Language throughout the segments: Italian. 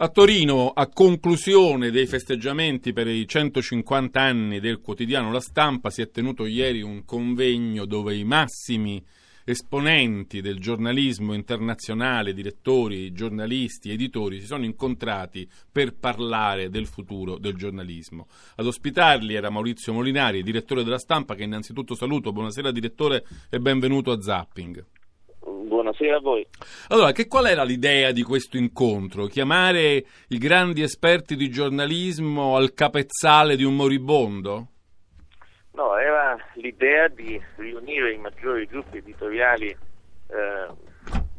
A Torino, a conclusione dei festeggiamenti per i 150 anni del quotidiano La Stampa, si è tenuto ieri un convegno dove i massimi esponenti del giornalismo internazionale, direttori, giornalisti, editori, si sono incontrati per parlare del futuro del giornalismo. Ad ospitarli era Maurizio Molinari, direttore della stampa, che innanzitutto saluto. Buonasera direttore e benvenuto a Zapping. Buonasera a voi. Allora, che, qual era l'idea di questo incontro? Chiamare i grandi esperti di giornalismo al capezzale di un moribondo? No, era l'idea di riunire i maggiori gruppi editoriali eh,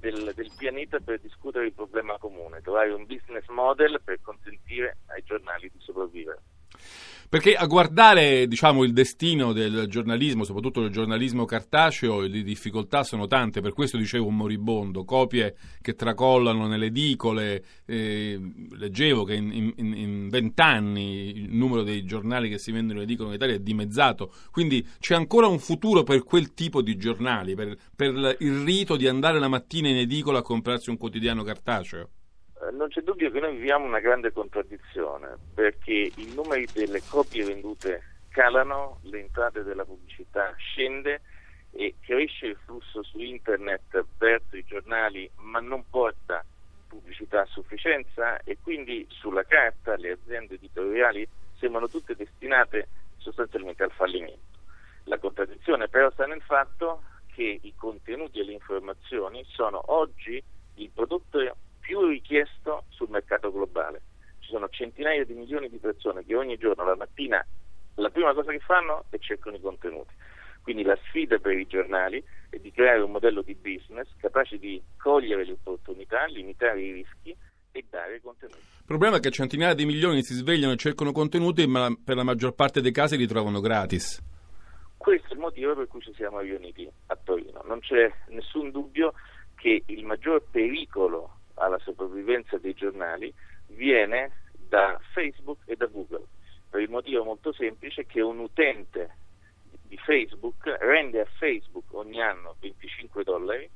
del, del, pianeta per discutere il problema comune, trovare un business model per consentire ai giornali di sopravvivere. Perché a guardare diciamo, il destino del giornalismo, soprattutto del giornalismo cartaceo, le difficoltà sono tante, per questo dicevo un moribondo, copie che tracollano nelle edicole, eh, leggevo che in vent'anni il numero dei giornali che si vendono in edicola in Italia è dimezzato, quindi c'è ancora un futuro per quel tipo di giornali, per, per il rito di andare la mattina in edicola a comprarsi un quotidiano cartaceo? Eh, non c'è dubbio che noi viviamo una grande contraddizione perché i numeri delle copie vendute calano, le entrate della pubblicità scende e cresce il flusso su internet verso i giornali ma non porta pubblicità a sufficienza e quindi sulla carta le aziende editoriali sembrano tutte destinate sostanzialmente al fallimento. La contraddizione però sta nel fatto che i contenuti e le informazioni sono oggi il prodotto più richiesto sul mercato globale. Ci sono centinaia di milioni di persone che ogni giorno, la mattina, la prima cosa che fanno è cercano i contenuti. Quindi la sfida per i giornali è di creare un modello di business capace di cogliere le opportunità, limitare i rischi e dare contenuti. Il problema è che centinaia di milioni si svegliano e cercano contenuti, ma per la maggior parte dei casi li trovano gratis. Questo è il motivo per cui ci siamo riuniti a Torino. Non c'è nessun dubbio che il maggior pericolo alla sopravvivenza dei giornali viene da Facebook e da Google, per il motivo molto semplice che un utente di Facebook rende a Facebook ogni anno 25 dollari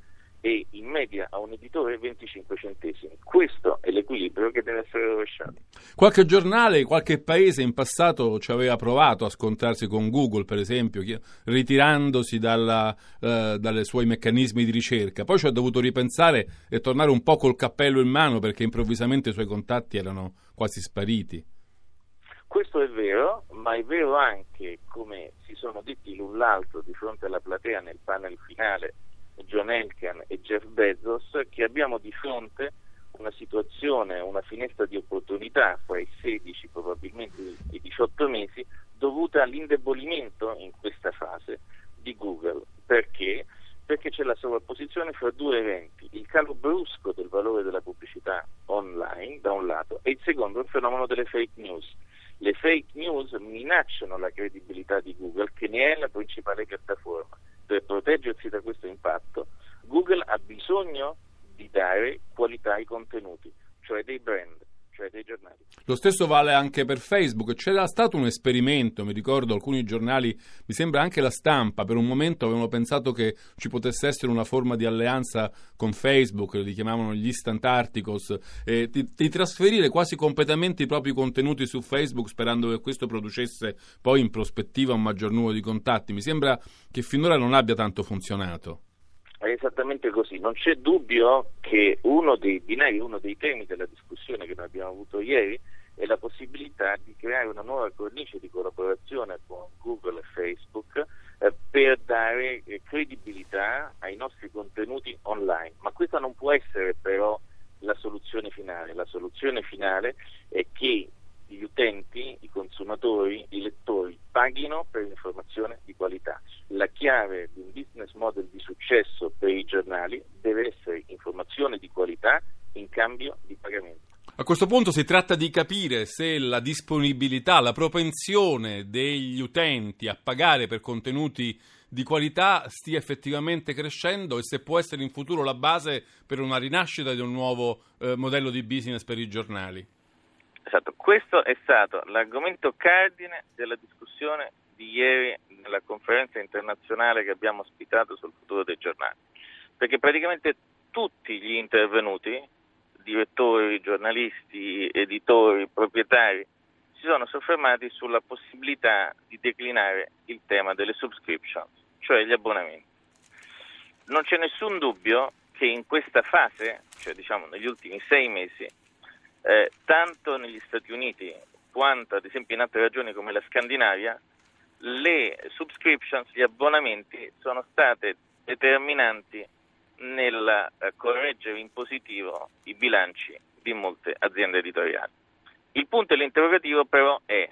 e in media a un editore 25 centesimi. Questo è l'equilibrio che deve essere rovesciato. Qualche giornale, qualche paese in passato ci aveva provato a scontrarsi con Google, per esempio, ritirandosi dalla, eh, dai suoi meccanismi di ricerca. Poi ci ha dovuto ripensare e tornare un po' col cappello in mano perché improvvisamente i suoi contatti erano quasi spariti. Questo è vero, ma è vero anche, come si sono detti l'un l'altro di fronte alla platea nel panel finale, John Elkan e Jeff Bezos che abbiamo di fronte una situazione, una finestra di opportunità fra i 16 probabilmente i 18 mesi dovuta all'indebolimento in questa fase di Google. Perché? Perché c'è la sovrapposizione fra due eventi, il calo brusco del valore della pubblicità online da un lato e il secondo il fenomeno delle fake news. Le fake news minacciano la credibilità di Google che ne è la principale piattaforma per proteggersi da questo impatto, bisogno di dare qualità ai contenuti, cioè dei brand cioè dei giornali. Lo stesso vale anche per Facebook. C'era stato un esperimento, mi ricordo alcuni giornali, mi sembra anche la stampa, per un momento avevano pensato che ci potesse essere una forma di alleanza con Facebook, li chiamavano gli instant articles, eh, di, di, trasferire quasi completamente i propri contenuti su Facebook sperando che questo producesse poi in prospettiva un maggior numero di contatti. Mi sembra che finora non abbia tanto funzionato. È esattamente così, non c'è dubbio che uno dei binari, uno dei temi della discussione che noi abbiamo avuto ieri è la possibilità di creare una nuova cornice di collaborazione con Google e Facebook eh, per dare eh, credibilità ai nostri contenuti online, ma questa non può essere però la soluzione finale, la soluzione finale è che gli utenti, i consumatori, i lettori paghino per l'informazione di qualità. La chiave di un business model di successo per i giornali deve essere informazione di qualità in cambio di pagamento. A questo punto si tratta di capire se la disponibilità, la propensione degli utenti a pagare per contenuti di qualità stia effettivamente crescendo e se può essere in futuro la base per una rinascita di un nuovo eh, modello di business per i giornali. Esatto, questo è stato l'argomento cardine della discussione di ieri nella conferenza internazionale che abbiamo ospitato sul futuro dei giornali, perché praticamente tutti gli intervenuti direttori, giornalisti, editori, proprietari si sono soffermati sulla possibilità di declinare il tema delle subscriptions, cioè gli abbonamenti. Non c'è nessun dubbio che in questa fase, cioè diciamo negli ultimi sei mesi, eh, tanto negli Stati Uniti quanto ad esempio in altre regioni come la Scandinavia, le subscriptions, gli abbonamenti sono state determinanti nel eh, correggere in positivo i bilanci di molte aziende editoriali. Il punto dell'interrogativo però è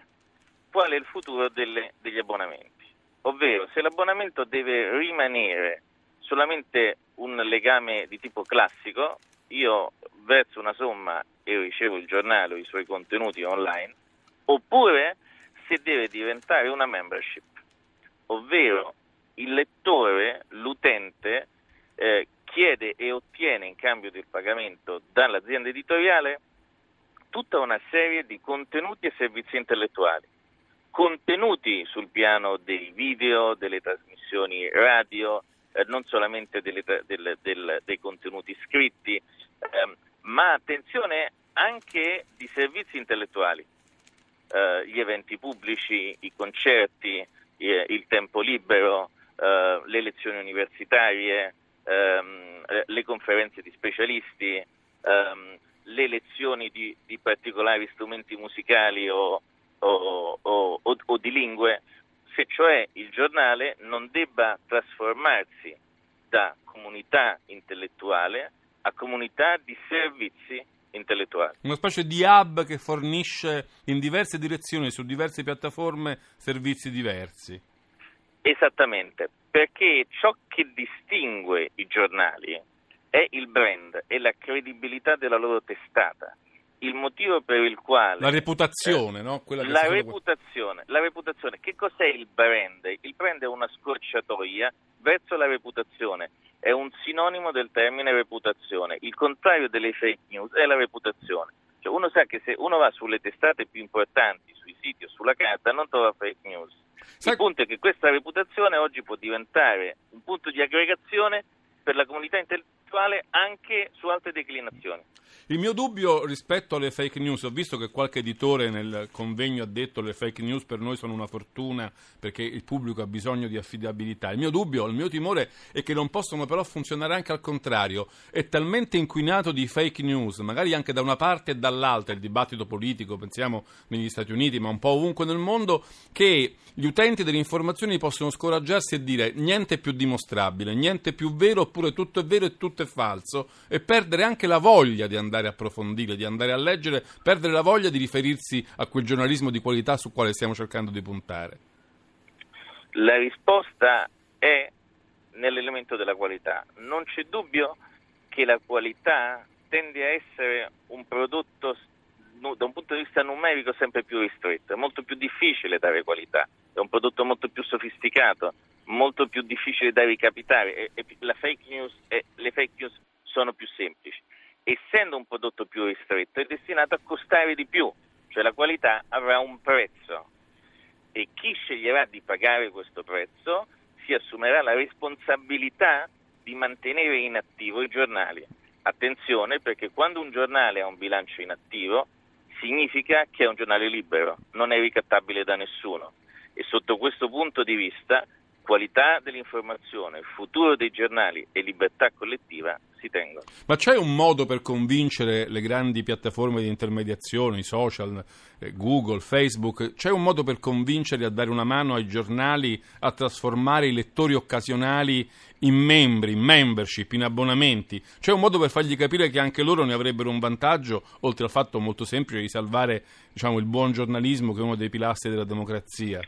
qual è il futuro delle, degli abbonamenti, ovvero se l'abbonamento deve rimanere solamente un legame di tipo classico, io verso una somma e ricevo il giornale o i suoi contenuti online, oppure se deve diventare una membership, ovvero il lettore, l'utente, eh, chiede e ottiene in cambio del pagamento dall'azienda editoriale tutta una serie di contenuti e servizi intellettuali. Contenuti sul piano dei video, delle trasmissioni radio, eh, non solamente delle, del, del, dei contenuti scritti, eh, ma attenzione anche di servizi intellettuali, eh, gli eventi pubblici, i concerti, eh, il tempo libero, eh, le lezioni universitarie, ehm, eh, le conferenze di specialisti, ehm, le lezioni di, di, particolari strumenti musicali o, o, o, o, di lingue, se cioè il giornale non debba trasformarsi da comunità intellettuale a comunità di servizi intellettuali. Una specie di hub che fornisce in diverse direzioni, su diverse piattaforme, servizi diversi. Esattamente, perché ciò che distingue i giornali è il brand, è la credibilità della loro testata. Il motivo per il quale... La reputazione, eh, no? La reputazione, la reputazione. Che cos'è il brand? Il brand è una scorciatoia verso la reputazione, è un sinonimo del termine reputazione. Il contrario delle fake news è la reputazione. Cioè uno sa che se uno va sulle testate più importanti, sui siti o sulla carta, non trova fake news. Il punto è che questa reputazione oggi può diventare un punto di aggregazione per la comunità intellettuale anche su altre declinazioni. Il mio dubbio rispetto alle fake news, ho visto che qualche editore nel convegno ha detto che le fake news per noi sono una fortuna perché il pubblico ha bisogno di affidabilità. Il mio dubbio, il mio timore è che non possono però funzionare anche al contrario. È talmente inquinato di fake news, magari anche da una parte e dall'altra, il dibattito politico, pensiamo negli Stati Uniti, ma un po' ovunque nel mondo, che gli utenti delle informazioni possono scoraggiarsi e dire niente più dimostrabile, niente più vero, oppure tutto è vero e tutto è falso, e perdere anche la voglia di andare a approfondire, di andare a leggere, perdere la voglia di riferirsi a quel giornalismo di qualità su quale stiamo cercando di puntare? La risposta è nell'elemento della qualità. Non c'è dubbio che la qualità tende a essere un prodotto da un punto di vista numerico sempre più ristretto, è molto più difficile dare qualità, è un prodotto molto più sofisticato, molto più difficile da ricapitare. E, e fake news, e, le fake news sono più semplici. Essendo un prodotto più ristretto, è destinato a costare di più, cioè la qualità avrà un prezzo. E chi sceglierà di pagare questo prezzo si assumerà la responsabilità di mantenere in attivo i giornali. Attenzione perché quando un giornale ha un bilancio inattivo significa che è un giornale libero, non è ricattabile da nessuno. E sotto questo punto di vista qualità dell'informazione, futuro dei giornali e libertà collettiva si tengono. Ma c'è un modo per convincere le grandi piattaforme di intermediazione, i social, eh, Google, Facebook, c'è un modo per convincerli a dare una mano ai giornali a trasformare i lettori occasionali in membri, in membership, in abbonamenti? C'è un modo per fargli capire che anche loro ne avrebbero un vantaggio, oltre al fatto molto semplice di salvare diciamo, il buon giornalismo che è uno dei pilastri della democrazia?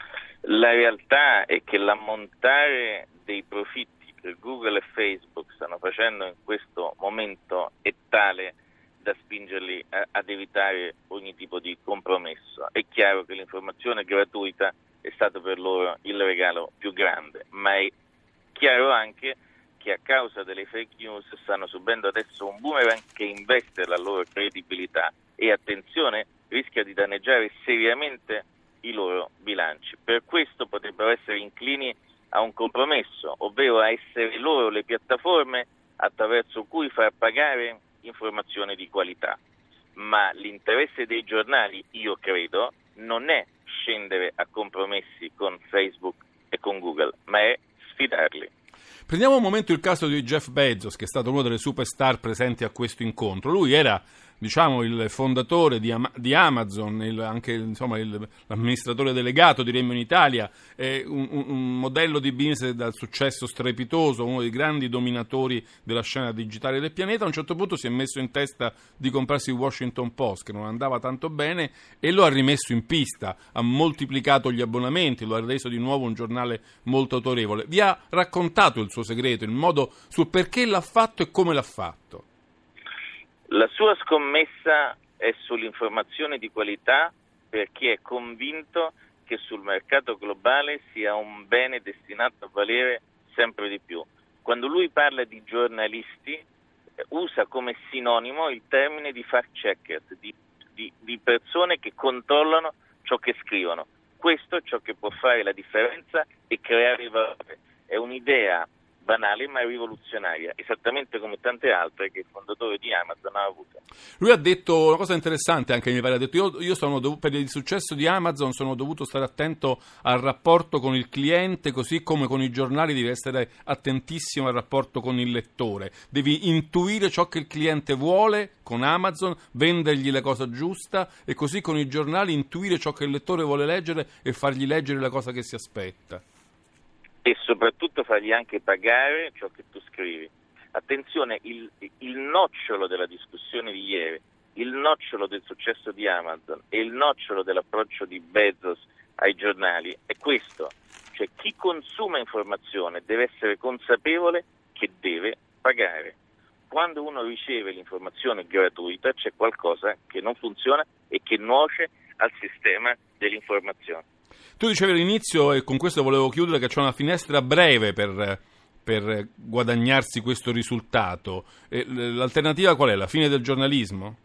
La realtà è che l'ammontare dei profitti Google e Facebook stanno facendo in questo momento è tale da spingerli a, ad evitare ogni tipo di compromesso. È chiaro che l'informazione gratuita è stato per loro il regalo più grande, ma è chiaro anche che a causa delle fake news stanno subendo adesso un boomerang che investe la loro credibilità e attenzione rischia di danneggiare seriamente i loro bilanci. Per questo potrebbero essere inclini a un compromesso, ovvero a essere loro le piattaforme attraverso cui far pagare informazione di qualità. Ma l'interesse dei giornali, io credo, non è scendere a compromessi con Facebook e con Google, ma è sfidarli. Prendiamo un momento il caso di Jeff Bezos, che è stato uno delle superstar presenti a questo incontro. Lui era diciamo, il fondatore di, Am- di Amazon, il, anche insomma, il, l'amministratore delegato diremmo in Italia, è un, un, modello di business dal successo strepitoso, uno dei grandi dominatori della scena digitale del pianeta. A un certo punto si è messo in testa di comprarsi il Washington Post, che non andava tanto bene, e lo ha rimesso in pista, ha moltiplicato gli abbonamenti, lo ha reso di nuovo un giornale molto autorevole. Vi ha raccontato il suo segreto, il modo sul perché l'ha fatto e come l'ha fatto. La sua scommessa è sull'informazione di qualità perché è convinto che sul mercato globale sia un bene destinato a valere sempre di più. Quando lui parla di giornalisti eh, usa come sinonimo il termine di fact checkers, di, di, di persone che controllano ciò che scrivono. Questo è ciò che può fare la differenza e creare valore. È un'idea banale ma rivoluzionaria, esattamente come tante altre che il fondatore di Amazon ha avuto. Lui ha detto una cosa interessante anche mi pare, ha detto io, io sono dov- per il successo di Amazon sono dovuto stare attento al rapporto con il cliente, così come con i giornali devi essere attentissimo al rapporto con il lettore, devi intuire ciò che il cliente vuole con Amazon, vendergli la cosa giusta e così con i giornali intuire ciò che il lettore vuole leggere e fargli leggere la cosa che si aspetta e soprattutto fargli anche pagare ciò che tu scrivi. Attenzione, il, il, nocciolo della discussione di ieri, il nocciolo del successo di Amazon e il nocciolo dell'approccio di Bezos ai giornali è questo, cioè chi consuma informazione deve essere consapevole che deve pagare. Quando uno riceve l'informazione gratuita c'è qualcosa che non funziona e che nuoce al sistema dell'informazione. Tu dicevi all'inizio, e con questo volevo chiudere, che c'è una finestra breve per, per guadagnarsi questo risultato. L'alternativa qual è? La fine del giornalismo?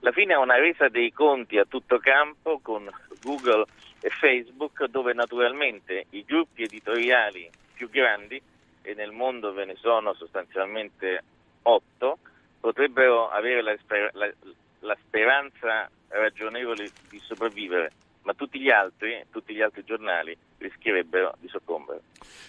La fine è una resa dei conti a tutto campo con Google e Facebook, dove naturalmente i gruppi editoriali più grandi, e nel mondo ve ne sono sostanzialmente otto, potrebbero avere la, sper- la, la speranza ragionevole di sopravvivere ma tutti gli altri, tutti gli altri giornali rischierebbero di soccombere.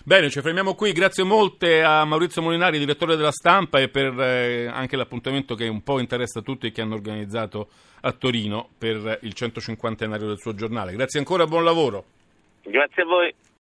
Bene, ci fermiamo qui. Grazie molte a Maurizio Molinari, direttore della stampa, e per eh, anche l'appuntamento che un po' interessa a tutti e che hanno organizzato a Torino per il 150 annario del suo giornale. Grazie ancora, buon lavoro. Grazie a voi.